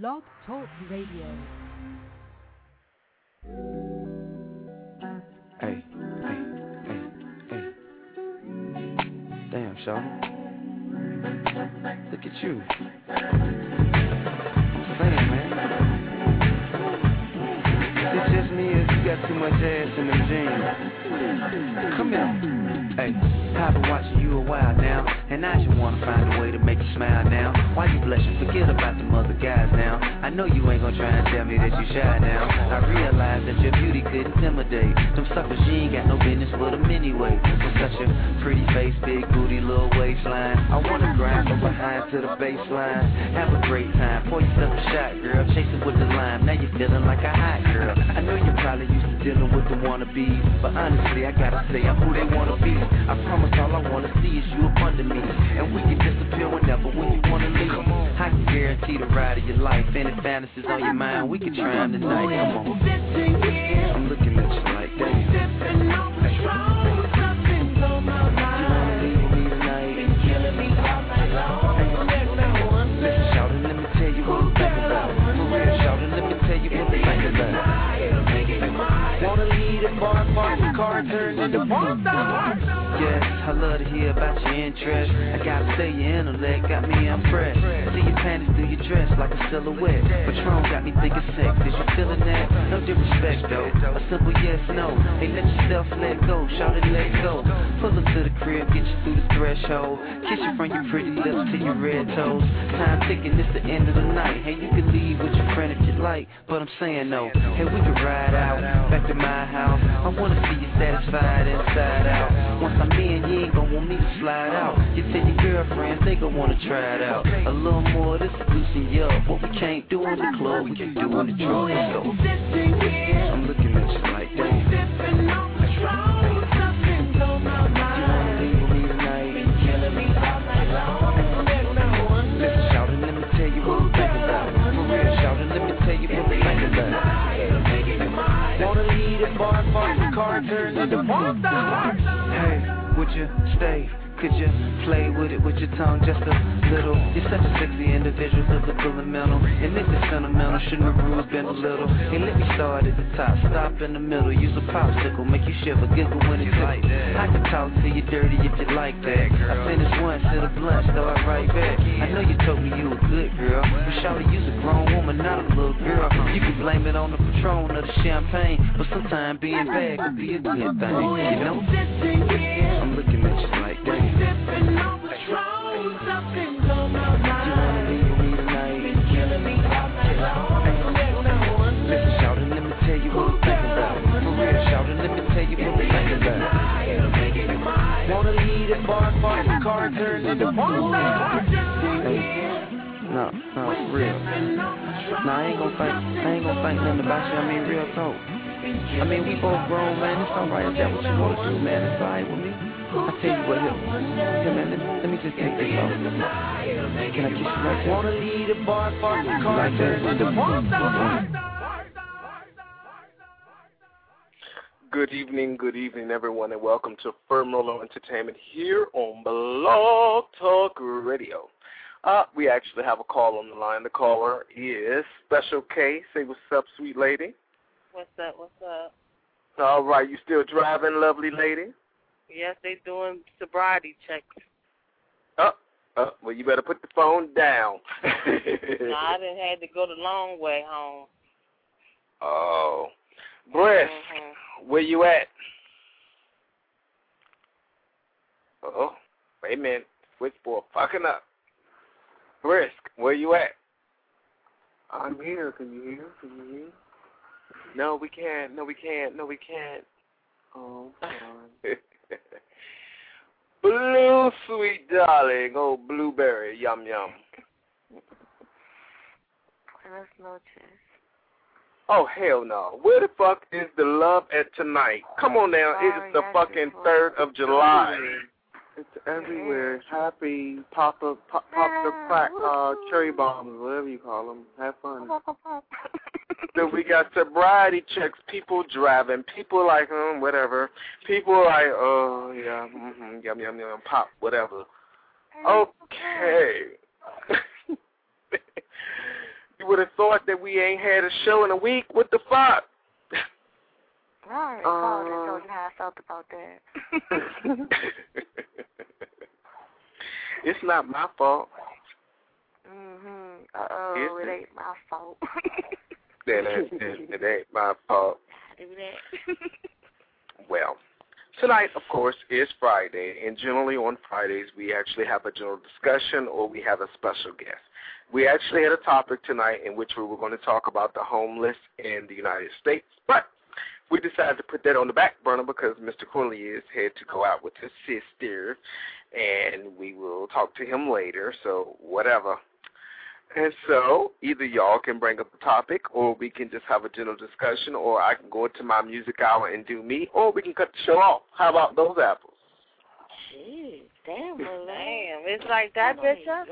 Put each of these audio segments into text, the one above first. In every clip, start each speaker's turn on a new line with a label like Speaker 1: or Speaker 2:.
Speaker 1: Blog Talk Radio.
Speaker 2: Hey, hey, hey, hey. Damn, Shaw. Look at you. I'm saying, man. It's just me you got too much ass in them jeans. Come here. Hey, I've been watching you a while now, and I just wanna find a way to make you smile now. Why you blushing? Forget about them other guys now. I know you ain't gonna try and tell me that you shy now. I realize that your beauty could intimidate them suckers. she ain't got no business with them anyway. With such a pretty face, big booty, little waistline. I wanna grind from behind to the baseline. Have a great time. Pour yourself a shot, girl. Chase it with the lime. Now you're feeling like a hot girl. I know you're probably used to dealing with the wannabes, but honestly, I gotta say I'm who they wanna be. I promise all I wanna see is you up under me. And we can disappear whenever when you wanna leave. I can guarantee the ride of your life. Any fantasies on your mind, we can try them tonight. Come on. I'm looking at you like that. Yes, I love to hear about your interest. I gotta say your intellect got me impressed. See your panties through your dress like a silhouette. Patron got me thinking sex. Is you feeling that? No disrespect though. A simple yes, no. Hey, let yourself let go. Shout it, let go. Pull up to the crib, get you through the threshold. Kiss you from your pretty lips to your red toes. Time ticking, it's the end of the night. Hey, you can leave with your friend if you like, but I'm saying no. Hey, we can ride out back to my house. I wanna see you satisfied inside out. Once I'm in, you ain't gon' want me to slide out. You tell your girlfriends they gon' wanna try it out. A little more, this is loosen you up. What we can't do in the club, we can do in the drug. I'm looking at you like that. Hey, would you stay? Could you play with it with your tongue just a little? You're such a sexy individual, physical and mental. And if it's sentimental, shouldn't the rules been a little? Hey, let me start at the top, stop in the middle. Use a popsicle, make you shiver, giggle when it tickles. I can talk to you dirty if you like that. I finish one, sit a blunt, start right back. I know you told me you a good girl, but shawty, you's a grown woman, not a little girl. You can blame it on the Patron or the champagne, but sometimes being bad could be a good thing. You know? Looking at you like that. You wanna leave with me tonight? Listen, shout it, let me tell you what I'm thinking about. For real, shout it, let me tell you what I'm thinking about. Wanna lead a bar, park the car, turn into Hey, no, no, for real. Nah, I ain't gonna think, I ain't gonna think nothing about you. I mean, real talk. I mean, we both grown, man. It's alright if that's what you wanna do, man. It's alright with me. I tell you what, here, here man, let, let me just take this off. Can I kiss you right there? Wanna lead a bar, park the car, like turn into bar
Speaker 3: Good evening, good evening, everyone, and welcome to Firmolo Entertainment here on Blog Talk Radio. Uh, we actually have a call on the line. The caller is Special K. Say what's up, sweet lady.
Speaker 4: What's up? What's up?
Speaker 3: All right, you still driving, lovely lady?
Speaker 4: Yes, they doing sobriety checks.
Speaker 3: Uh, uh, well, you better put the phone down.
Speaker 4: no, I done had to go the long way home.
Speaker 3: oh, Brisk,
Speaker 4: Mhm.
Speaker 3: where you at? Oh, wait a minute. Switchboard fucking up. Brisk, where you at? I'm here. Can you hear? Can you hear? No, we can't. No, we can't. No, we can't. Oh, fine. Blue, sweet darling. Oh, blueberry. Yum, yum.
Speaker 4: Buenas noches.
Speaker 3: Oh, hell no. Where the fuck is the love at tonight? Come on now. It's the fucking 3rd of July.
Speaker 5: It's everywhere. Happy pop up, pop, pop the crack, uh, cherry bombs, whatever you call them. Have fun.
Speaker 3: Then we got sobriety checks, people driving, people like, um, whatever. People like, oh, yeah, mm-hmm, yum, yum, yum, pop, whatever. Okay. You would have thought that we ain't had a show in a week. What the fuck?
Speaker 1: Right. already called and told you how I felt about that.
Speaker 3: it's not my fault.
Speaker 1: mhm. Uh oh, it? ain't my fault.
Speaker 3: That it, it ain't my fault. Well, tonight, of course, is Friday, and generally on Fridays we actually have a general discussion or we have a special guest. We actually had a topic tonight in which we were going to talk about the homeless in the United States, but we decided to put that on the back burner because Mr. Cornelius had to go out with his sister, and we will talk to him later, so whatever. And so, either y'all can bring up a topic, or we can just have a general discussion, or I can go into my music hour and do me, or we can cut the show off. How about those apples?
Speaker 1: Jeez, damn, Malay.
Speaker 4: Damn, it's like that, bitch. Up.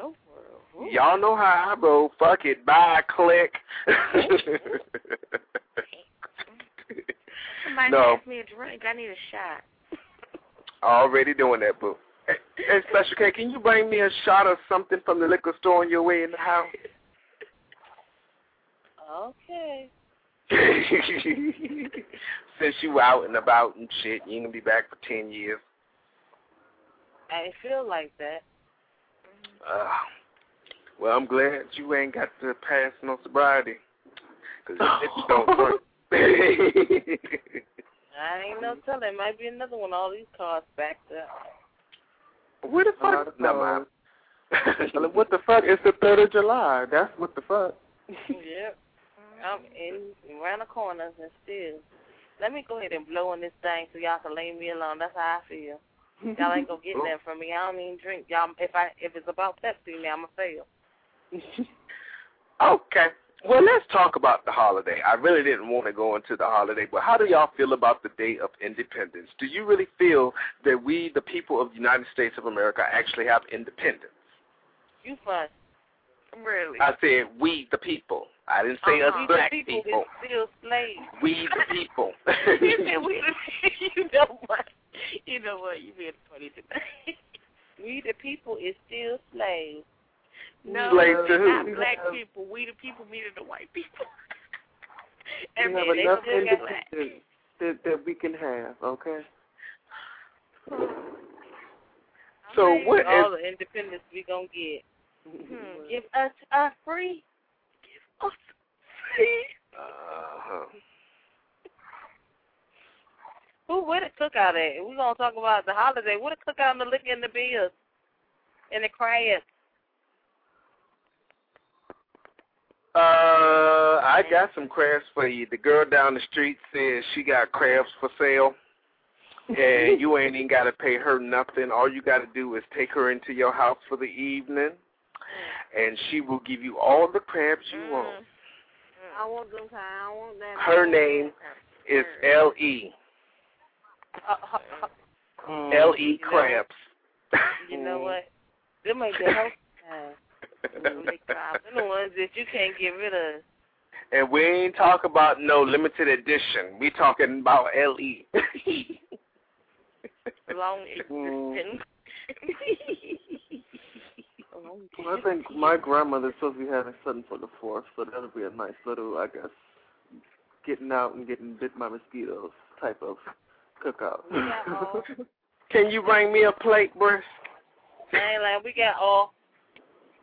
Speaker 3: Y'all know how I roll. Fuck it. Bye. Click.
Speaker 1: Somebody
Speaker 3: No.
Speaker 1: asked me a drink. I need a shot.
Speaker 3: Already doing that, boo. Hey, Special K, can you bring me a shot of something from the liquor store on your way in the house?
Speaker 4: Okay.
Speaker 3: Since you out and about and shit, you ain't gonna be back for ten years.
Speaker 4: I feel like that.
Speaker 3: Uh, well, I'm glad you ain't got to pass no sobriety. Because bitch don't drink.
Speaker 4: I ain't no telling. Might be another one. All these cars backed up.
Speaker 3: Where the fuck?
Speaker 5: of
Speaker 3: Never mind.
Speaker 5: what the fuck? It's the third of July. That's what the fuck.
Speaker 4: yep. I'm in around the corners and still. Let me go ahead and blow on this thing so y'all can leave me alone. That's how I feel. Y'all ain't gonna get that from me. I don't even drink. Y'all, if I if it's about Pepsi, now I'ma fail.
Speaker 3: Okay. Well, let's talk about the holiday. I really didn't want to go into the holiday, but how do y'all feel about the Day of Independence? Do you really feel that we, the people of the United States of America, actually have independence?
Speaker 4: You fun.
Speaker 1: Really?
Speaker 3: I said we, the people. I didn't say
Speaker 1: Uh-huh.
Speaker 3: us
Speaker 4: We
Speaker 3: black
Speaker 4: the people,
Speaker 3: people.
Speaker 4: still slaves.
Speaker 3: We, the people.
Speaker 1: you said we the you know what? You know what? You being funny tonight.
Speaker 4: We the people is still slaves.
Speaker 1: No,
Speaker 3: Slave to
Speaker 1: we're not
Speaker 3: who?
Speaker 1: black people. We the people meaning the white people.
Speaker 5: We have enough
Speaker 1: they still got black.
Speaker 5: independence that, that we can have, okay?
Speaker 3: so what
Speaker 4: All
Speaker 3: is
Speaker 4: the independence we gonna get.
Speaker 1: Hmm.
Speaker 4: Give us a free. Give us free.
Speaker 3: uh-huh.
Speaker 4: Who where the cookout at? We gonna talk about the holiday. Where the cookout and the liquor and the beers and the crabs.
Speaker 3: Uh, I got some crabs for you. The girl down the street says she got crabs for sale, and you ain't even got to pay her nothing. All you got to do is take her into your house for the evening, and she will give you all the crabs you
Speaker 1: Mm.
Speaker 3: want.
Speaker 4: I want them. I want that.
Speaker 3: Her name is L E
Speaker 4: Uh, uh, uh,
Speaker 5: Mm.
Speaker 3: L E crabs.
Speaker 4: you know what? Them ain't the health kind. They crabs. Them the ones that you can't get rid of.
Speaker 3: And we ain't talk about no limited edition. We talking about L E.
Speaker 4: Long
Speaker 5: Mm.
Speaker 4: existence.
Speaker 5: Well, I think my grandmother's supposed to be having something for the fourth, so that'll be a nice little, I guess, getting out and getting bit by mosquitoes type of cookout.
Speaker 4: Yeah.
Speaker 3: Can you bring me a plate, Bruce?
Speaker 4: I ain't like we got all.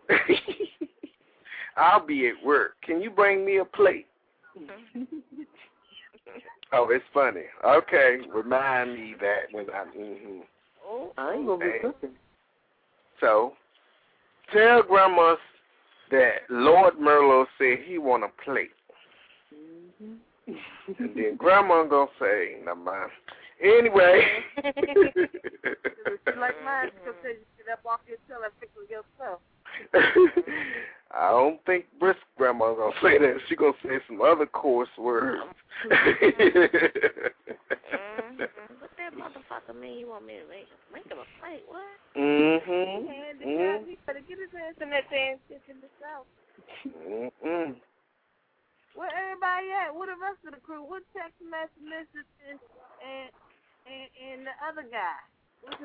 Speaker 3: I'll be at work. Can you bring me a plate? Oh, it's funny. Okay, remind me that when I. hmm
Speaker 4: Oh,
Speaker 5: I ain't gonna be cooking.
Speaker 3: So, tell Grandma that Lord Merlot said he want a plate, and then Grandma gonna say, "Never mind." Anyway.
Speaker 4: like mine because you sit up off your tail and fix it yourself.
Speaker 3: I don't think Brisk grandma's gonna say that. She gonna say some other coarse words.
Speaker 1: Mm-hmm. What that motherfucker mean? You want me to make, make him a plate? What?
Speaker 3: mhm.
Speaker 4: And the
Speaker 3: Mhm.
Speaker 4: he better get his ass in that damn shit in the south.
Speaker 3: Mhm.
Speaker 4: Where everybody at? Where the rest of the crew? What text message and and and, and the other guy?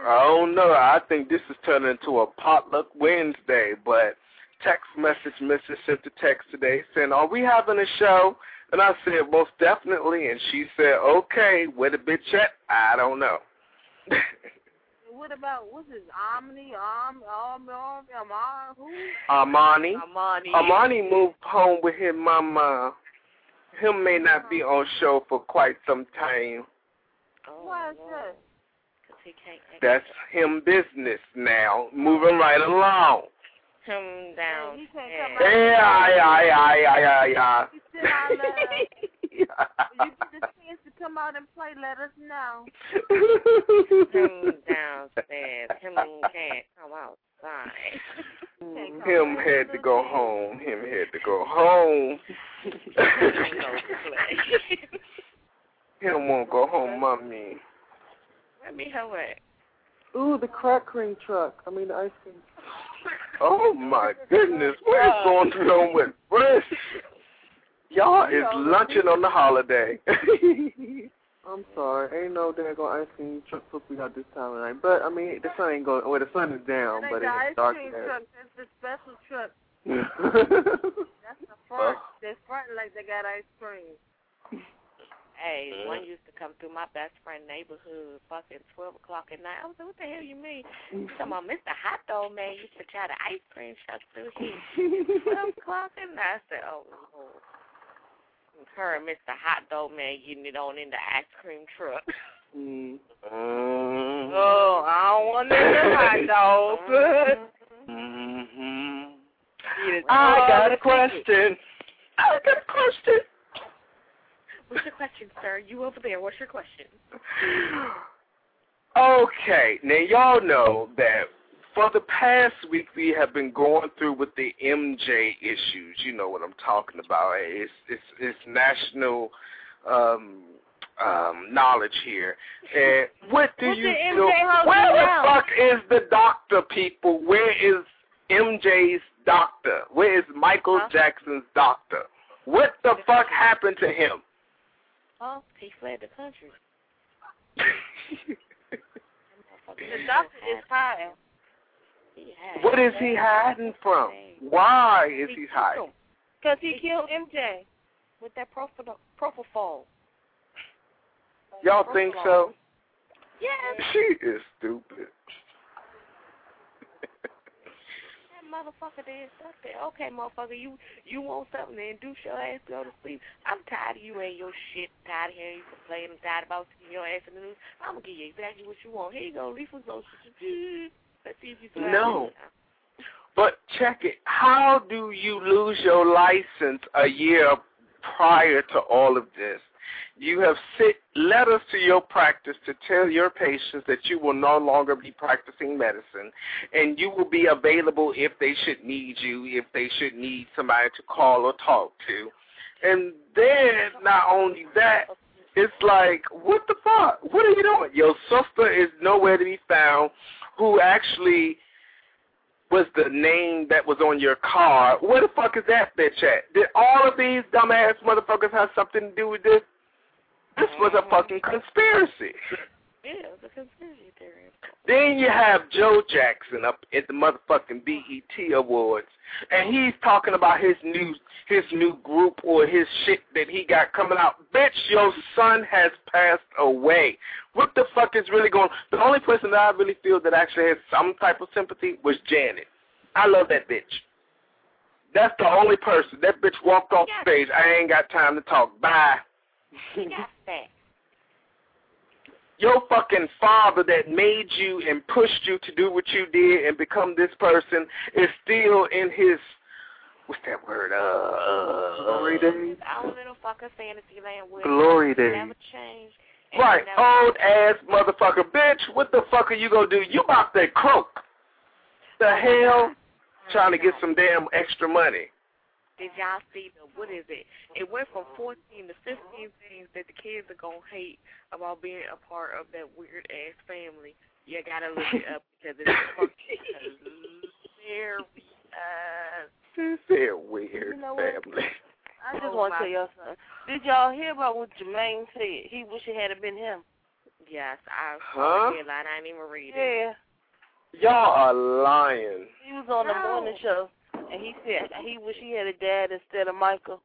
Speaker 3: I don't know. I think this is turning into a potluck Wednesday, but text message Mrs. sent a text today saying, Are we having a show? And I said, Most definitely. And she said, Okay, where the bitch at? I don't know.
Speaker 4: What about what's his Omni? Om Om Om Amar who?
Speaker 3: Armani.
Speaker 4: Amani.
Speaker 3: Armani moved home with his mama. Him may not be on show for quite some time.
Speaker 4: Oh, Why is that?
Speaker 1: Cause he can't.
Speaker 3: That's him business now. Moving right along.
Speaker 1: him down.
Speaker 4: He can't
Speaker 1: Yeah.
Speaker 4: come out.
Speaker 3: Yeah, yeah, yeah, yeah, yeah,
Speaker 4: He still out there.
Speaker 3: yeah.
Speaker 4: You get the chance to come out and play, let us know.
Speaker 1: him downstairs. Him can't come outside.
Speaker 4: Can't come
Speaker 3: Him
Speaker 4: out.
Speaker 3: had to go home. Him had to go home. Him won't go home, mommy.
Speaker 1: Let me have it.
Speaker 5: Ooh, the crack cream truck. I mean, the ice cream.
Speaker 3: Oh my goodness, what is going on with Brisk? Y'all is lunching on the holiday.
Speaker 5: I'm sorry, ain't no daggone ice cream truck supposed to be out this time of night. But I mean, the sun ain't going. Well, the sun is down,
Speaker 4: That
Speaker 5: but
Speaker 4: dark. the ice cream
Speaker 5: there.
Speaker 4: truck. That's the special truck. That's the front.
Speaker 3: Oh.
Speaker 4: They front like they got ice cream.
Speaker 1: Hey,
Speaker 3: Mm.
Speaker 1: one used to come through my best friend neighborhood fucking twelve o'clock at night. I was like, What the hell you mean? About Mr. Hot Dog Man used to try the ice cream truck through here. Twelve o'clock at night. I said, Oh Lord. Her and Mr. Hot Dog Man getting it on in the ice cream truck.
Speaker 5: mm.
Speaker 3: Mm.
Speaker 4: Oh, I don't want no hot dog.
Speaker 3: Mhm. I got a question. I got a question.
Speaker 1: What's your question, sir? You over there, what's your question?
Speaker 3: Okay, now y'all know that for the past week we have been going through with the MJ issues. You know what I'm talking about. It's it's it's national um um knowledge here. And what do
Speaker 4: What's
Speaker 3: you
Speaker 4: the MJ
Speaker 3: Where the
Speaker 4: now?
Speaker 3: fuck is the doctor, people? Where is MJ's doctor? Where is Michael
Speaker 1: Huh?
Speaker 3: Jackson's doctor? What the fuck happened to him?
Speaker 1: Oh, he fled the country.
Speaker 4: The doctor is hiding.
Speaker 1: He had
Speaker 3: What is he hiding from? Why is he hiding?
Speaker 4: Because he killed MJ.
Speaker 1: with that propofol? propofol.
Speaker 3: Y'all think so?
Speaker 1: Yes.
Speaker 3: She is stupid.
Speaker 1: That motherfucker did something. Okay, motherfucker, you you want something then induce your ass go to sleep. I'm tired of you and your shit. Tired of hearing you complain. I'm tired about seeing your ass in the news. I'm gonna give you exactly what you want. Here you go, lethal. Let's see if you survive.
Speaker 3: No. But check it. How do you lose your license a year prior to all of this? You have sent letters to your practice to tell your patients that you will no longer be practicing medicine and you will be available if they should need you, if they should need somebody to call or talk to. And then not only that, it's like, what the fuck? What are you doing? Your sister is nowhere to be found who actually was the name that was on your car. Where the fuck is that bitch at? Did all of these dumbass motherfuckers have something to do with this? This was a fucking conspiracy.
Speaker 1: Yeah, it's a conspiracy theory.
Speaker 3: Then you have Joe Jackson up at the motherfucking BET Awards, and he's talking about his new his new group or his shit that he got coming out. Bitch, your son has passed away. What the fuck is really going? The only person that I really feel that actually has some type of sympathy was Janet. I love that bitch. That's the only person. That bitch walked off stage. I ain't got time to talk. Bye.
Speaker 1: Got that.
Speaker 3: your fucking father that made you and pushed you to do what you did and become this person is still in his what's that word? Uh,
Speaker 5: Glory days.
Speaker 1: Our little fucker fantasy land
Speaker 5: Glory days.
Speaker 1: never changed.
Speaker 3: Right, old ass motherfucker, bitch. What the fuck are you gonna do? You about to croak? The hell? Trying to get some damn extra money.
Speaker 1: Did y'all see the what is it? It went from fourteen to fifteen things that the kids are gonna hate about being a part of that weird ass family. You gotta look it up because it's fucking hilarious.
Speaker 3: This is weird
Speaker 4: You know
Speaker 3: family.
Speaker 4: I just
Speaker 1: Oh,
Speaker 4: want to tell y'all something. Did y'all hear about what Jermaine said? He wish it had been him.
Speaker 1: Yes, I
Speaker 3: Huh?
Speaker 1: saw the headline. I didn't even read it.
Speaker 4: Yeah.
Speaker 3: Y'all are lying.
Speaker 4: He was on the morning show, and he said he wish he had a dad instead of Michael.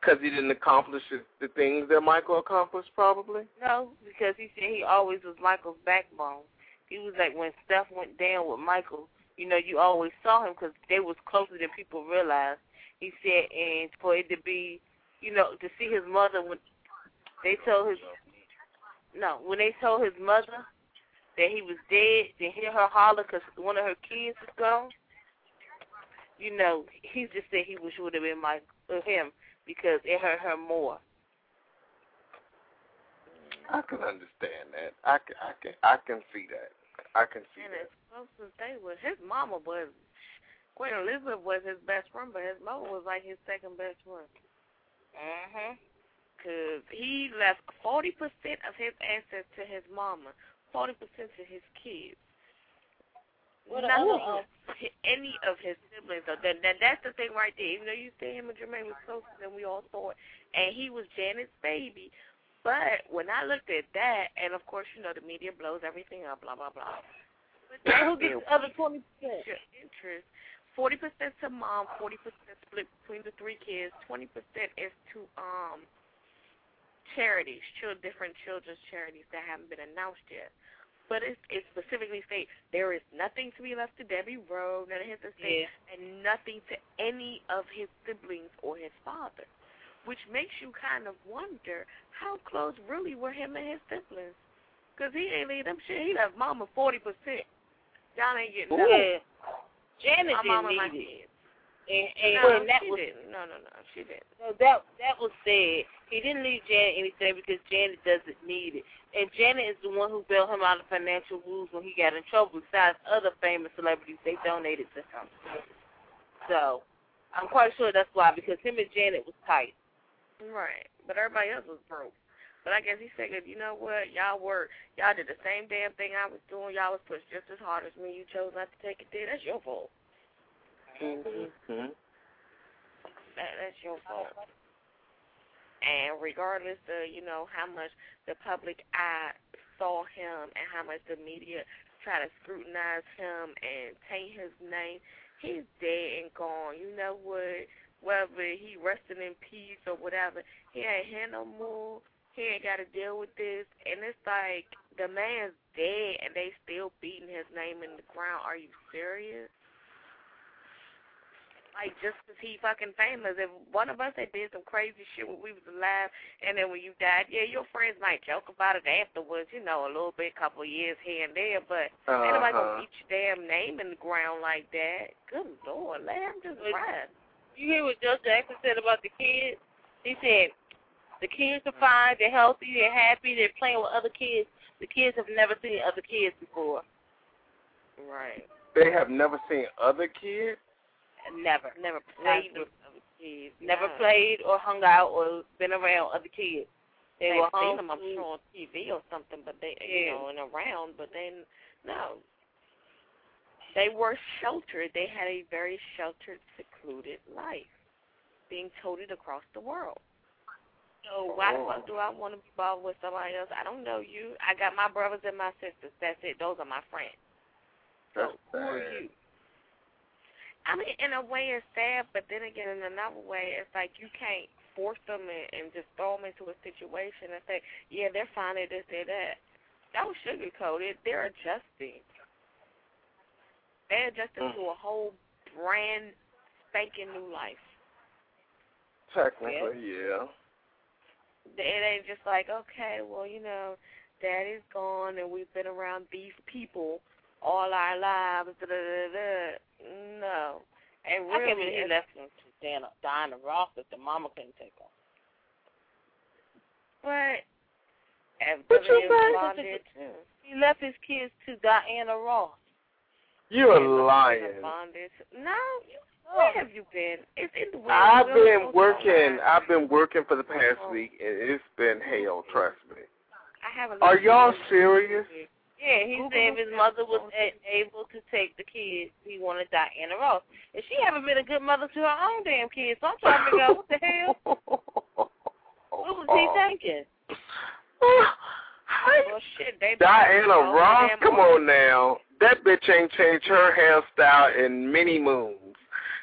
Speaker 3: Because he didn't accomplish the things that Michael accomplished, probably.
Speaker 4: No, because he said he always was Michael's backbone. He was like when stuff went down with Michael, you know, you always saw him because they was closer than people realized. He said, and for it to be, you know, to see his mother when they told his no, when they told his mother that he was dead, to hear her holler because one of her kids is gone. You know, he just said he wish it would have been my uh, him because it hurt her more.
Speaker 3: I can understand that. I can, I can, I can see that. I can see
Speaker 1: and
Speaker 3: that.
Speaker 1: as close as they were, his mama was Queen Elizabeth was his best friend, but his mama was like his second best friend.
Speaker 4: Mhm.
Speaker 1: Cause he left forty percent of his assets to his mama, forty percent to his kids.
Speaker 4: What
Speaker 1: None of any of his siblings. Though. That, that that's the thing right there. Even though you say him and Jermaine was closer than we all thought, and he was Janet's baby. But when I looked at that, and of course you know the media blows everything up, blah blah blah. But
Speaker 4: who gets the other twenty percent?
Speaker 1: your interest. Forty percent to mom, forty percent split between the three kids, twenty percent is to um charities, child different children's charities that haven't been announced yet. But it it specifically states there is nothing to be left to Debbie Rowe, none of his estate,
Speaker 4: Yeah.
Speaker 1: and nothing to any of his siblings or his father. Which makes you kind of wonder how close really were him and his siblings. Because he ain't leave them shit. He left mama 40%. Y'all ain't getting nothing.
Speaker 4: Yeah. Janet
Speaker 1: My
Speaker 4: didn't
Speaker 1: mama,
Speaker 4: need it. And, and,
Speaker 1: no,
Speaker 4: and that
Speaker 1: she
Speaker 4: was
Speaker 1: didn't. No, no, no, she didn't.
Speaker 4: So that that was said. He didn't leave Janet anything because Janet doesn't need it. And Janet is the one who bailed him out of financial rules when he got in trouble. Besides other famous celebrities, they donated to him. So I'm quite sure that's why because him and Janet was tight.
Speaker 1: Right. But everybody else was broke. But I guess he figured, you know what, y'all were y'all did the same damn thing I was doing. Y'all was pushed just as hard as me. You chose not to take it there. That's your fault.
Speaker 3: Mm-hmm.
Speaker 1: That that's your fault. And regardless of, you know, how much the public eye saw him and how much the media try to scrutinize him and taint his name, he's dead and gone. You know what? Whether he resting in peace or whatever, he ain't here no more. He ain't got to deal with this. And it's like the man's dead and they still beating his name in the ground. Are you serious? Like just 'cause he fucking famous. If one of us had did some crazy shit when we was alive, and then when you died, yeah, your friends might joke about it afterwards. You know, a little bit, a couple years here and there, but
Speaker 3: Uh-huh.
Speaker 1: ain't nobody gonna beat your damn name in the ground like that. Good lord, let him just
Speaker 4: But-
Speaker 1: rest.
Speaker 4: You hear what Joe Jackson said about the kids? He said the kids are fine, they're healthy, they're happy, they're playing with other kids. The kids have never seen other kids before.
Speaker 1: Right.
Speaker 3: They have never seen other kids.
Speaker 4: Never.
Speaker 1: Never played with other kids.
Speaker 4: Never
Speaker 1: no.
Speaker 4: played or hung out or been around other kids. They
Speaker 1: They've
Speaker 4: were
Speaker 1: seen them, I'm sure, on TV or something, but they, you
Speaker 4: Yeah.
Speaker 1: know, and around, but then, no. They were sheltered. They had a very sheltered, secluded life, being toted across the world. So why the fuck do I want to be involved with somebody else? I don't know you. I got my brothers and my sisters. That's it. Those are my friends.
Speaker 3: That's
Speaker 1: So who are you? I mean, in a way, it's sad, but then again, in another way, it's like you can't force them and, and just throw them into a situation and say, "Yeah, they're fine at this, they're that." That was sugarcoated. They're adjusting. They're adjusting
Speaker 3: Mm.
Speaker 1: to a whole brand spanking new life.
Speaker 3: Technically, yeah.
Speaker 1: It ain't just like, okay, well, you know, daddy's gone and we've been around these people all our lives. Da, da, da, da. No. And
Speaker 4: I can't
Speaker 1: really,
Speaker 4: believe he
Speaker 1: it's-
Speaker 4: left him to Diana, Diana Ross if the mama couldn't take him.
Speaker 1: but as
Speaker 3: But you guys-
Speaker 1: too.
Speaker 4: He left his kids to Diana Ross.
Speaker 3: You're
Speaker 1: Billy
Speaker 3: lying.
Speaker 1: Bond did. No, you- where have you been? It's in the way.
Speaker 3: I've been working. I've been working for the past oh. week, and it's been hell. Trust me.
Speaker 1: I haven't.
Speaker 3: Are y'all
Speaker 1: serious? it.
Speaker 4: Yeah, he said if his mother was a- able to take the kids, he wanted Diana Ross. And she haven't been a good mother to her own damn kids, so I'm trying to figure out what the hell. What was he thinking?
Speaker 1: Well, shit, they
Speaker 3: Diana Ross, come on now.
Speaker 6: that bitch ain't changed her hairstyle in many moons.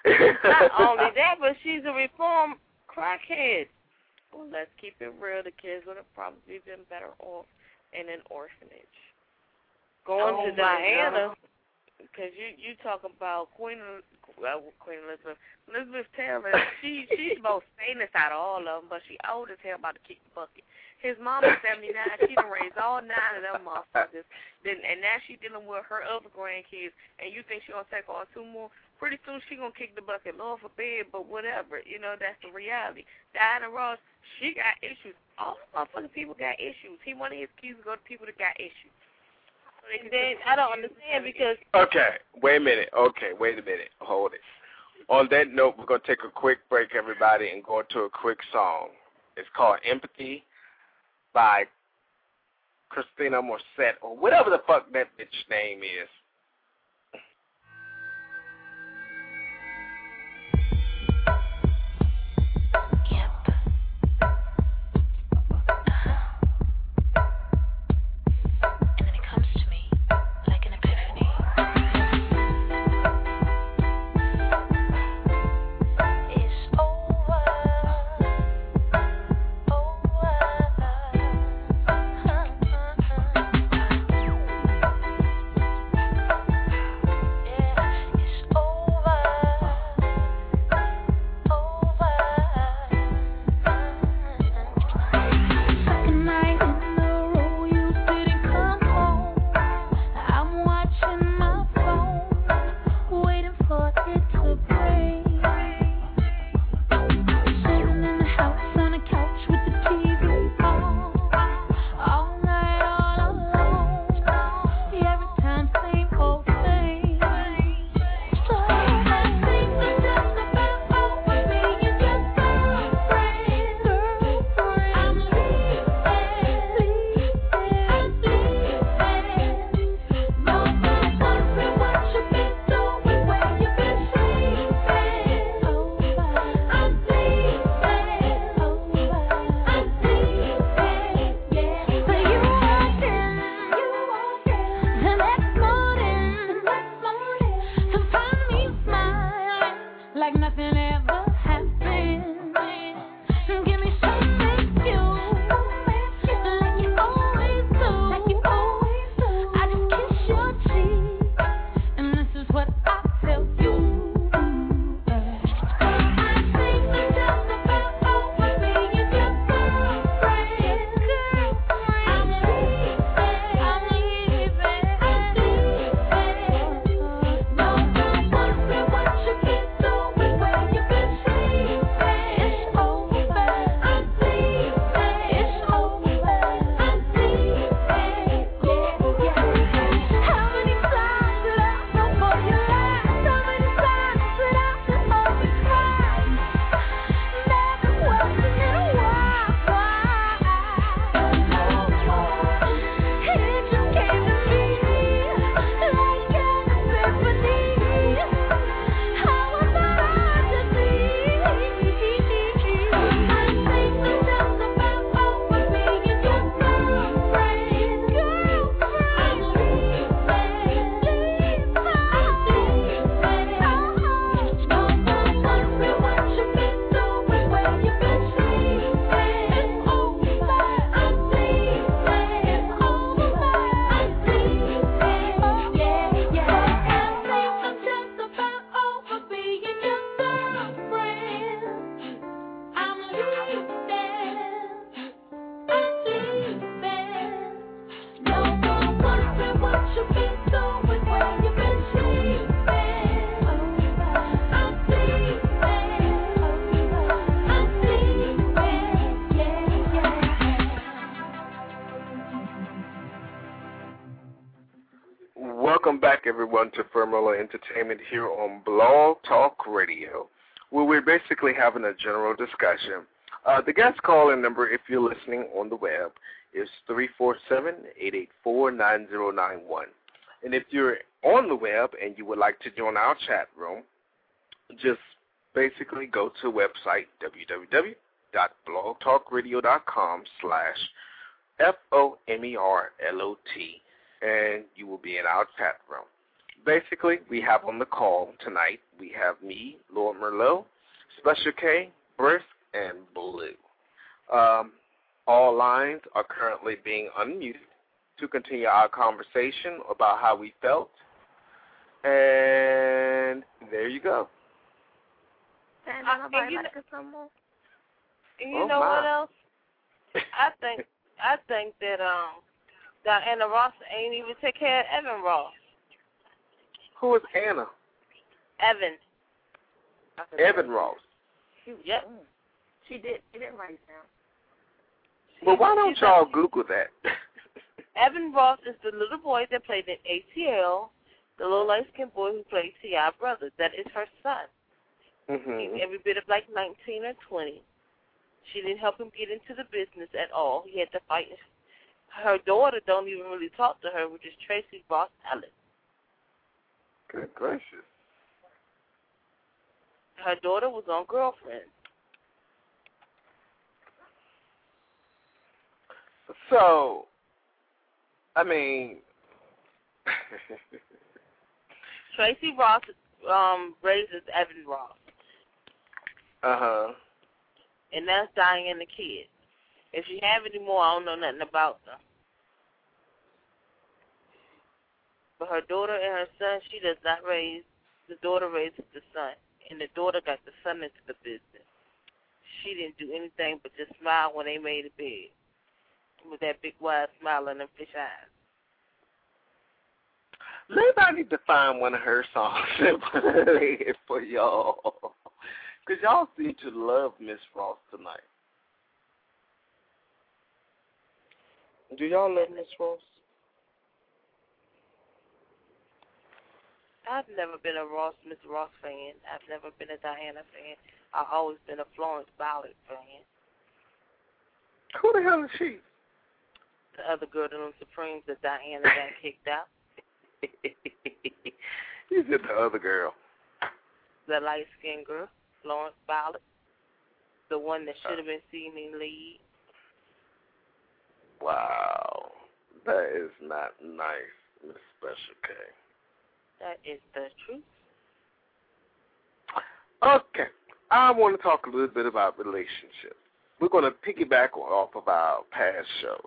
Speaker 4: Not only that, but she's a reformed crackhead.
Speaker 1: Well, let's keep it real. The kids would have probably been better off in an orphanage.
Speaker 4: Going
Speaker 1: oh
Speaker 4: to Diana.
Speaker 1: Because you you talk about Queen well, Queen Elizabeth Elizabeth Taylor. She she's the most famous out of all of them, but she old as hell about to kick the bucket. His mom is seventy nine. She done raised all nine of them motherfuckers. Then and now she dealing with her other grandkids. And you think she gonna take on two more? Pretty soon she gonna kick the bucket. Lord forbid, but whatever. You know that's the reality. Diana Ross, she got issues. All motherfucking people got issues. He wanted his kids to go to people that got issues.
Speaker 4: I don't understand because
Speaker 6: Okay, wait a minute. Okay, wait a minute. Hold it. On that note, we're gonna take a quick break, everybody, and go to a quick song. It's called Empathy by Christina Morset or whatever the fuck that bitch name is. Entertainment here on Blog Talk Radio, where we're basically having a general discussion. Uh, the guest call-in number, if you're listening on the web, is 347-884-9091. And if you're on the web and you would like to join our chat room, just basically go to website www.blogtalkradio.com slash F-O-M-E-R-L-O-T
Speaker 3: and you will be in our chat room. Basically, we have on the call tonight, we have me, Lord Merlot, Special K, Brisk, and Blue. Um, all lines are currently being unmuted to continue our conversation about how we felt. And there you go.
Speaker 1: And
Speaker 4: Uh,
Speaker 1: nobody
Speaker 4: and you
Speaker 1: like us.
Speaker 4: And you
Speaker 3: Oh,
Speaker 4: know
Speaker 3: my.
Speaker 4: what else? I think I think that um Diana Ross ain't even take care of Evan Ross.
Speaker 3: Who is Anna?
Speaker 4: Evan.
Speaker 3: Evan Ross.
Speaker 4: Yep.
Speaker 1: She did. She didn't write it down.
Speaker 3: Well, why don't y'all Google that?
Speaker 4: Evan Ross is the little boy that played in ATL, the little light skinned boy who played T.I. Brothers. That is her son. He's
Speaker 3: hmm
Speaker 4: every bit of like 19 or 20. She didn't help him get into the business at all. He had to fight. Her daughter don't even really talk to her, which is Tracee Ross Ellis.
Speaker 3: Good gracious.
Speaker 4: Her daughter was on Girlfriend.
Speaker 3: So, I mean,
Speaker 4: Tracee Ross um raises Evan Ross,
Speaker 3: uh huh.
Speaker 4: and that's Diane and the kid. If she have any more, I don't know nothing about them. But her daughter and her son, she does not raise. The daughter raises the son, and the daughter got the son into the business. She didn't do anything but just smile when they made a bed, with that big wide smile and them fish eyes.
Speaker 3: Maybe I need to find one of her songs and play it for y'all. Because y'all seem to love Miss Ross tonight. Do y'all love Miss Ross?
Speaker 4: I've never been a Ross, Miss Ross fan. I've never been a Diana fan. I've always been a Florence Ballard fan.
Speaker 3: Who the hell is she?
Speaker 4: The other girl in them Supremes that Diana got kicked out.
Speaker 3: you said the other girl.
Speaker 4: The light skinned girl, Florence Ballard. The one that should have been seen in lead.
Speaker 3: Wow. That is not nice, Miss Special K.
Speaker 4: That is the truth.
Speaker 3: Okay. I want to talk a little bit about relationships. We're going to piggyback off of our past shows.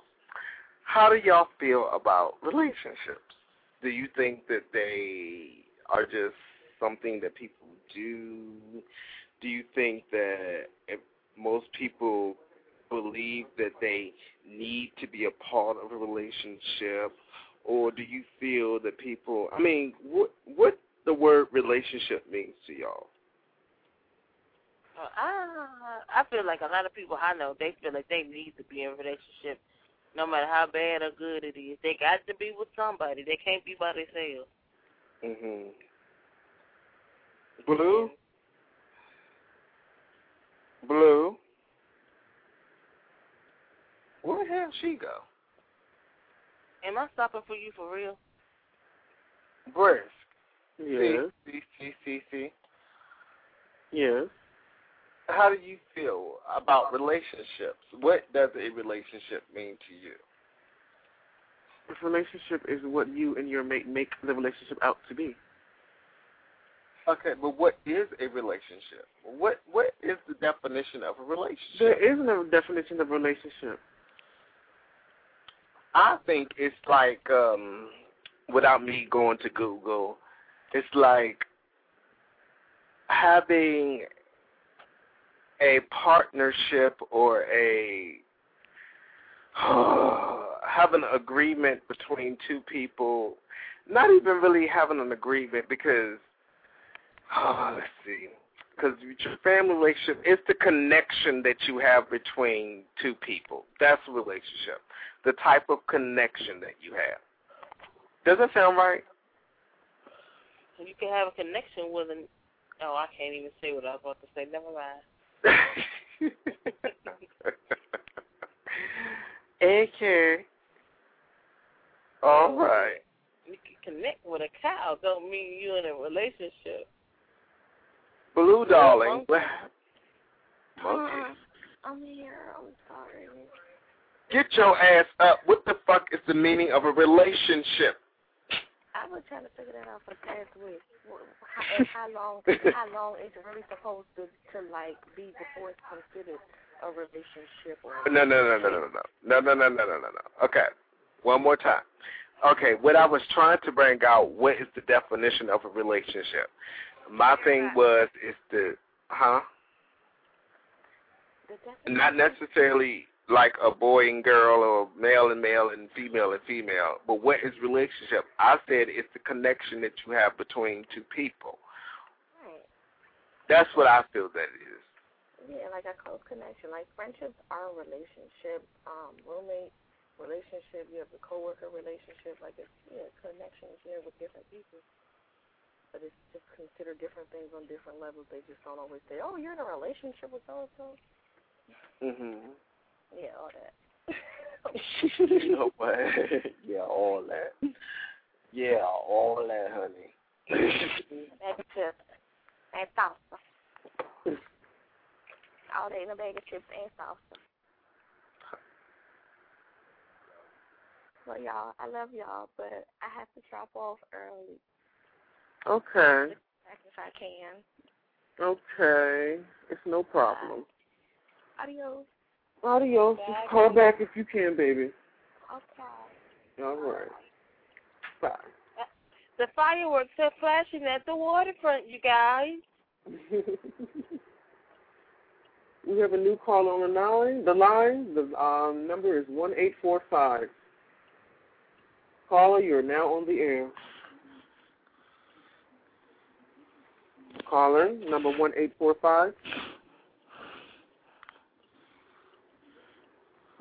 Speaker 3: How do y'all feel about relationships? Do you think that they are just something that people do? Do you think that most people believe that they need to be a part of a relationship? Or do you feel that people, I mean, what what the word relationship means to y'all?
Speaker 4: Uh, I I feel like a lot of people I know they feel like they need to be in a relationship, no matter how bad or good it is. They got to be with somebody. They can't be by themselves.
Speaker 3: Mhm. Blue. Blue. Where the hell she go?
Speaker 4: Am I stopping for you for real?
Speaker 3: Brisk.
Speaker 5: Yes.
Speaker 3: See, see, see, see.
Speaker 5: Yes.
Speaker 3: How do you feel about relationships? What does a relationship mean to you?
Speaker 5: This relationship is what you and your mate make the relationship out to be.
Speaker 3: Okay, but what is a relationship? What what is the definition of a relationship?
Speaker 5: There isn't a definition of relationship.
Speaker 3: I think it's like, um, without me going to Google, it's like having a partnership or a having an agreement between two people. Not even really having an agreement because, oh, let's see, because your family relationship is the connection that you have between two people. That's a relationship the type of connection that you have. Does that sound right?
Speaker 4: You can have a connection with an. Oh, I can't even say what I was about to say. Never mind.
Speaker 3: okay. All right.
Speaker 4: You can connect with a cow. Don't mean you in a relationship.
Speaker 3: Blue darling.
Speaker 1: Uh,
Speaker 3: Monkey.
Speaker 1: I'm here. I'm sorry.
Speaker 3: Get your ass up. What the fuck is the meaning of a relationship?
Speaker 1: I was trying to figure that out for the past week. How, how long? how long is it really supposed to to like be before it's considered a relationship? Or
Speaker 3: No, no, no, no, no, no, no, no, no, no, no, no, no. Okay, one more time. Okay, what I was trying to bring out, what is the definition of a relationship? My thing was is the, huh?
Speaker 1: the
Speaker 3: Not necessarily like a boy and girl or male and male and female and female, but what is relationship? I said it's the connection that you have between two people.
Speaker 1: Right.
Speaker 3: That's what I feel that it is.
Speaker 1: Yeah, like a close connection. Like friendships are a relationship. Um, roommate relationship. You have a coworker relationship. Like it's yeah, connections here with different people. But it's just considered different things on different levels. They just don't always say, "Oh, you're in a relationship with so and so."
Speaker 3: Mhm.
Speaker 1: Yeah, all that.
Speaker 3: you know what? yeah, all that. Yeah, all that, honey.
Speaker 1: bag of chips and salsa. All day in a bag of chips and salsa. Well, y'all, I love y'all, but I have to drop off early
Speaker 5: Okay.
Speaker 1: if I can.
Speaker 5: Okay. It's no problem.
Speaker 1: Adios.
Speaker 5: Adios. Just call back if you can, baby.
Speaker 1: Okay.
Speaker 5: All right. Bye.
Speaker 4: The fireworks are flashing at the waterfront, you guys.
Speaker 5: we have a new call on the line. The line, the um, number is one eight four five. Caller, you are now on the air. Caller, number one eight four five.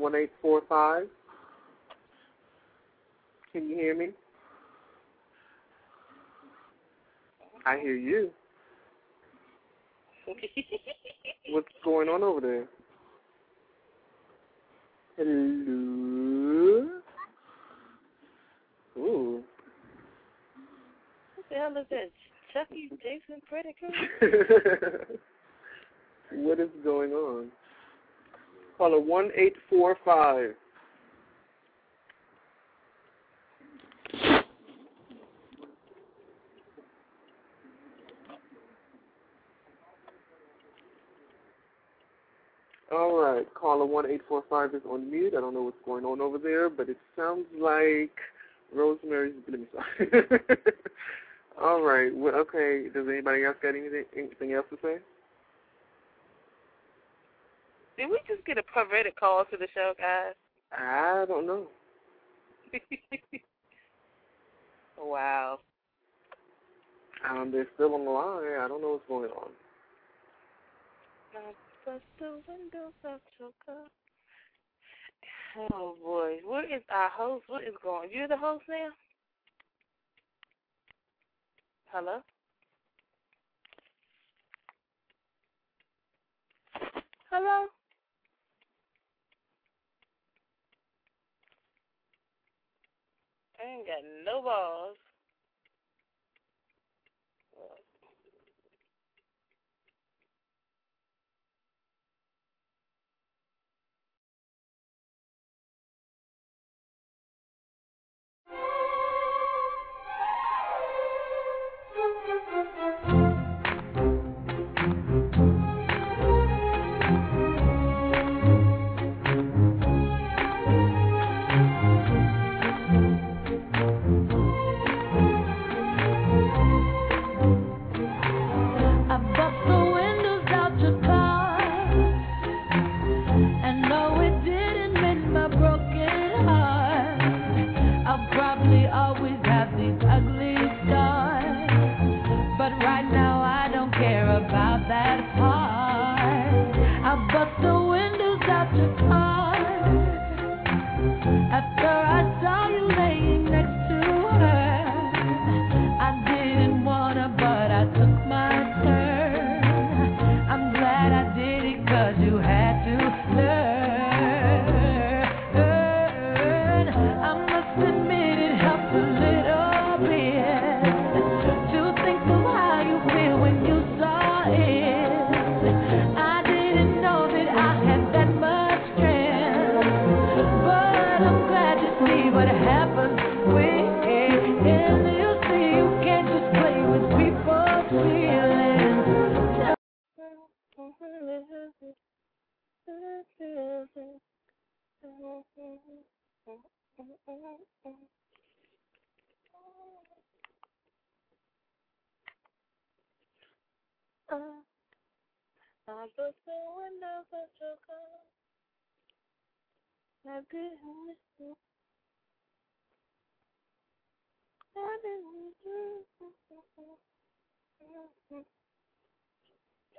Speaker 5: One eight four five. Can you hear me? I hear you. What's going on over there? Hello. Ooh.
Speaker 4: What the hell is that? Chucky Jason Predator?
Speaker 5: what is going on? Caller one eight four five. All right, caller one eight four five is on mute. I don't know what's going on over there, but it sounds like Rosemary's. Let me. All right. Well, okay. Does anybody else got anything anything else to say?
Speaker 4: Did we just get a perverted call to the show, guys?
Speaker 5: I don't know.
Speaker 4: wow.
Speaker 5: Um, they're still on the line. I don't know what's going on.
Speaker 4: Bust the windows out. Oh boy, where is our host? What is going? You're the host now. Hello. Hello. I ain't got no balls.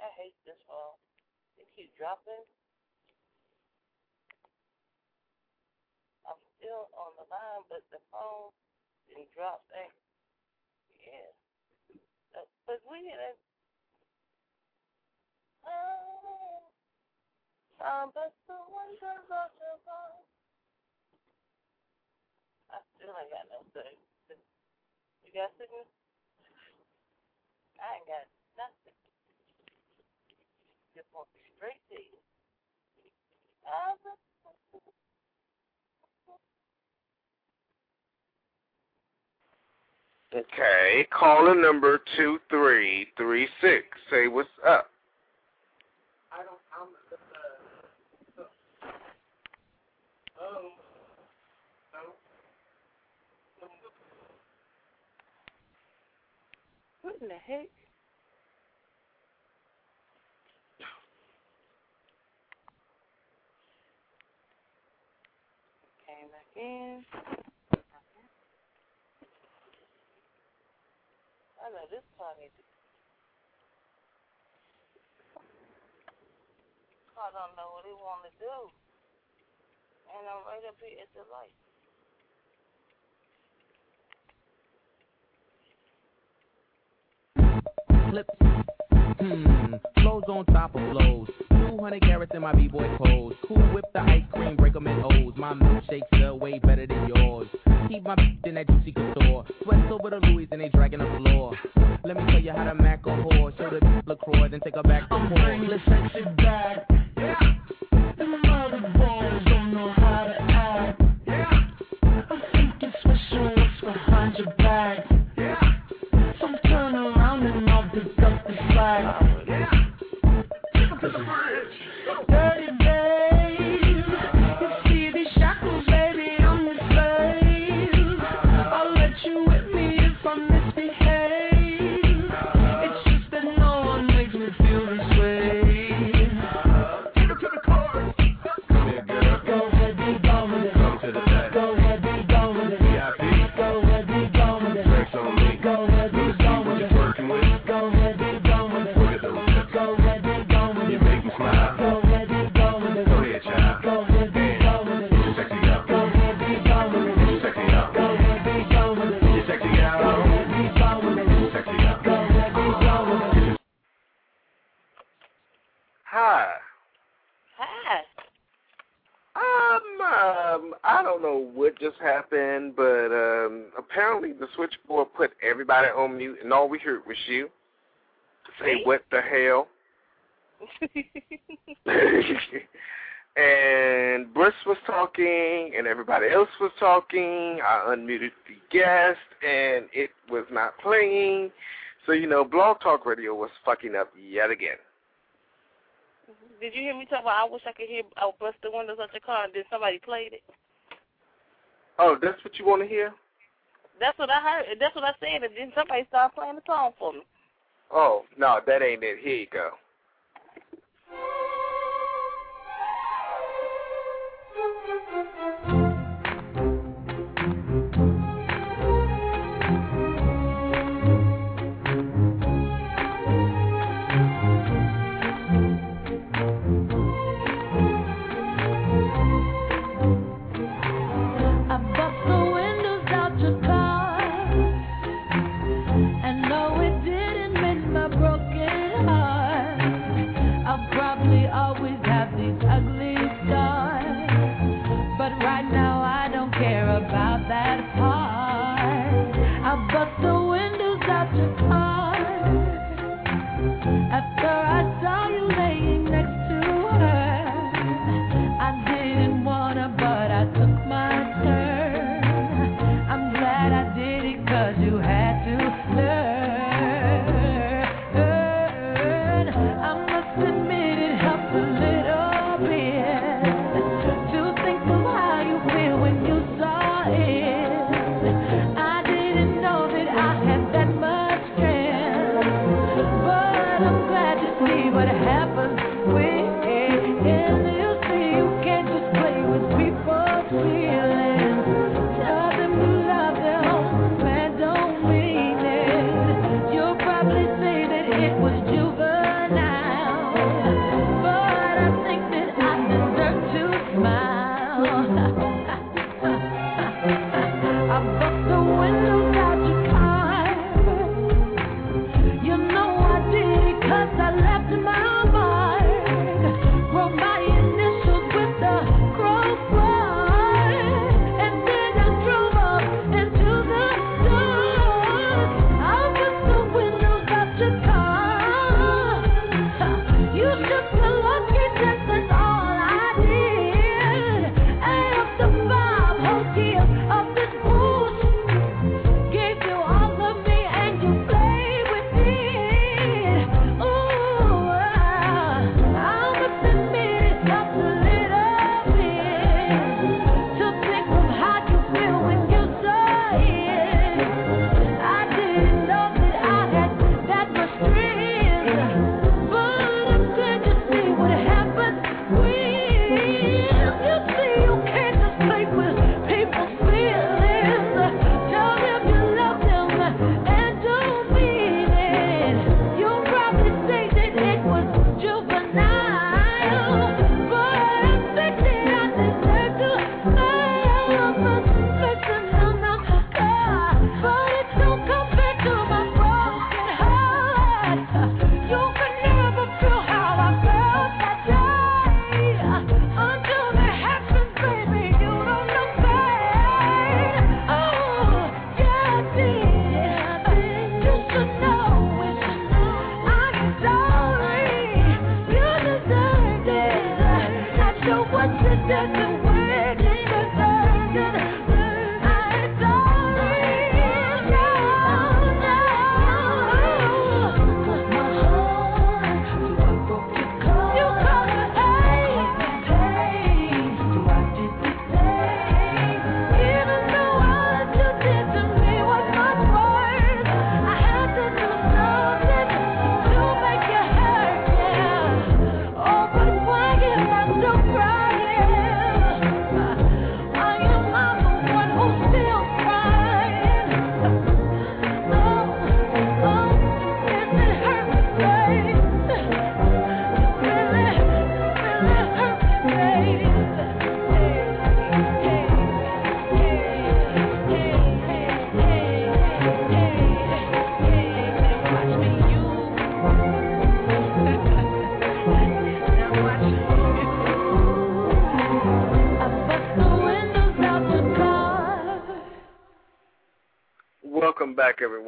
Speaker 4: I hate this phone. It keeps dropping. I'm still on the line, but the phone didn't drop. Hey, yeah. Uh, But we didn't. Oh, um, but the windows of your car. I still ain't got no thing. You got signal? I ain't got nothing. Just want straight to you.
Speaker 3: Okay, caller number two three three six. Say what's up.
Speaker 5: I don't. I'm. Uh, oh.
Speaker 4: What in the heck? Came back in. I know this car needs to. Car don't know what it want to do. And I'm right up here at the light.
Speaker 7: Flip. Hmm, flows on top of flows. 200 carats in my b-boy clothes. Who whip the ice cream, break 'em in O's. My milkshakes sell way better than yours. Keep my in that juicy couture. Sweats over the Louis and they dragging the floor. Let me tell you how to mac a whore. Show the LaCroix, then take her back to court. Let's sexy back. The
Speaker 3: everybody on mute, and all we heard was you say? "What the hell?" and Brisk was talking, and everybody else was talking. I unmuted the guest, and it was not playing. So you know, Blog Talk Radio was fucking up yet again.
Speaker 4: Did you hear me talk about I wish I could hear oh, I bust the windows out your car and then somebody played it?
Speaker 3: Oh, that's what you want to hear?
Speaker 4: That's what I heard. That's what I said, and then somebody started playing the song for me.
Speaker 3: Oh no, that ain't it. Here you go.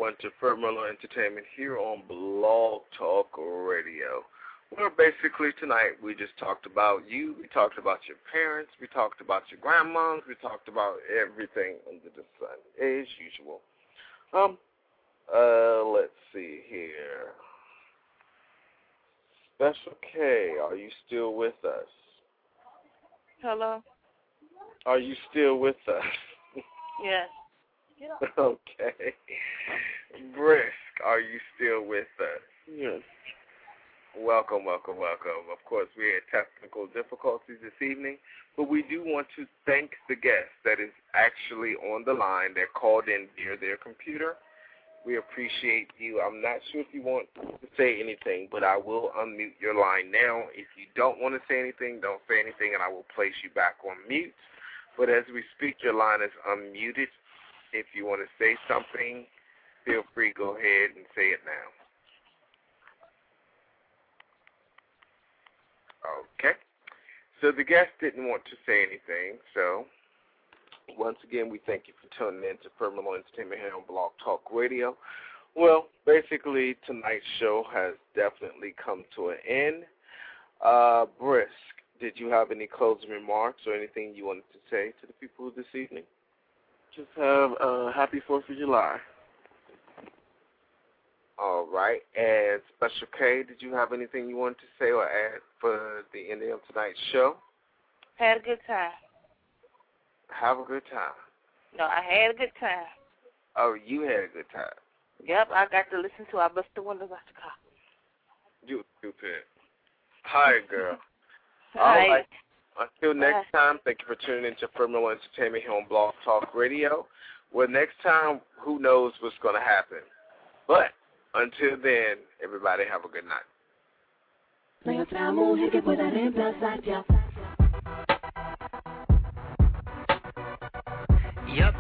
Speaker 3: everyone, to Firmilla Entertainment here on Blog Talk Radio. Well, basically tonight we just talked about you, we talked about your parents, we talked about your grandmas, we talked about everything under the sun, as usual. Um, uh, let's see here. Special K, are you still with us?
Speaker 4: Hello?
Speaker 3: Are you still with us?
Speaker 4: Yes.
Speaker 3: okay. Brisk, are you still with us?
Speaker 5: Yes.
Speaker 3: Welcome, welcome, welcome. Of course, we had technical difficulties this evening, but we do want to thank the guest that is actually on the line. They're called in via their computer. We appreciate you. I'm not sure if you want to say anything, but I will unmute your line now. If you don't want to say anything, don't say anything, and I will place you back on mute. But as we speak, your line is unmuted. If you want to say something, feel free. Go ahead and say it now. Okay. So the guest didn't want to say anything, so once again, we thank you for tuning in to Firmament Entertainment here on Blog Talk Radio. Well, basically, tonight's show has definitely come to an end. Uh, Brisk, did you have any closing remarks or anything you wanted to say to the people this evening?
Speaker 5: Just have a happy Fourth of July.
Speaker 3: All right. And Special K, did you have anything you wanted to say or add for the end of tonight's show?
Speaker 4: Had a good time.
Speaker 3: Have a good time.
Speaker 4: No, I had a good time.
Speaker 3: Oh, you had a good time.
Speaker 4: Yep, I got to listen to I Bust the Windows Out the Car.
Speaker 3: You stupid. Hi, girl.
Speaker 4: All
Speaker 3: All
Speaker 4: right.
Speaker 3: Right. Until next time, thank you for tuning in to Firmament Entertainment here on Blog Talk Radio. Well, next time, who knows what's going to happen. But until then, everybody have a good night.
Speaker 8: No mujer que pueda reemplazarte a
Speaker 9: Yup,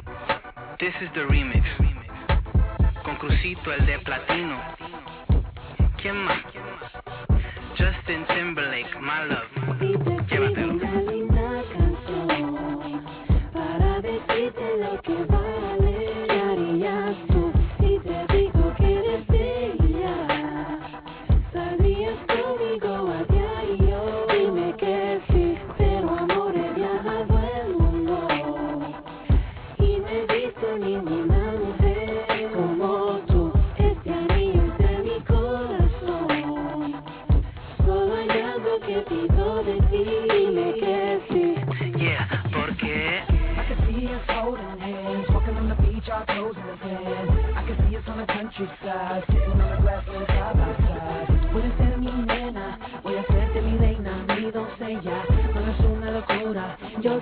Speaker 9: this is the remix. Con Crucito, el de platino. ¿Quién más? Justin Timberlake, my love.
Speaker 8: Y te escribo una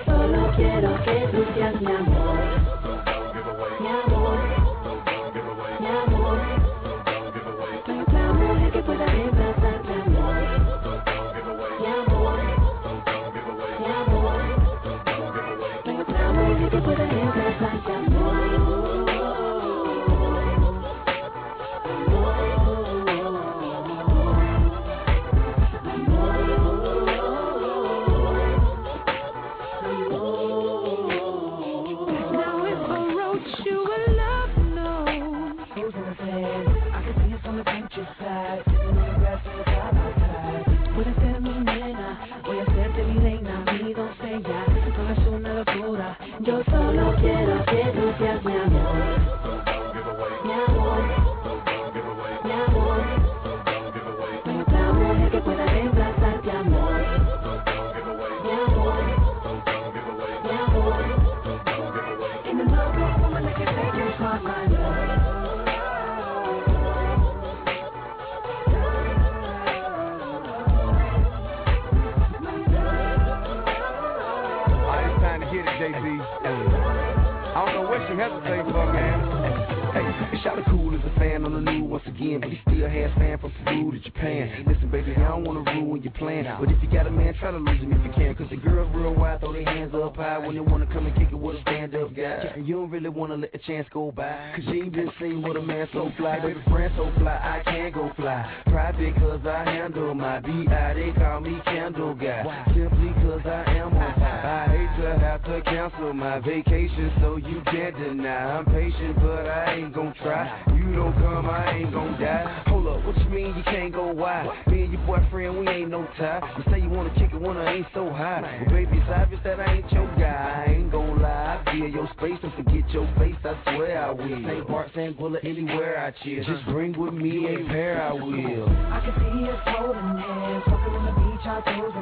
Speaker 8: solo quiero que tú seas mi amor. Mi amor, mi amor. Que pueda reemplazarte, amor. Mi amor, mi amor. Hay otra mujer que pueda reemplazarte,
Speaker 7: Now
Speaker 2: chance go by, cause you ain't been seen with a man so fly, baby,
Speaker 10: weed. St. Bart, Anguilla, anywhere I chill. Just bring with me a pair I will.
Speaker 11: I can see us holding hands, walking on the beach, our toes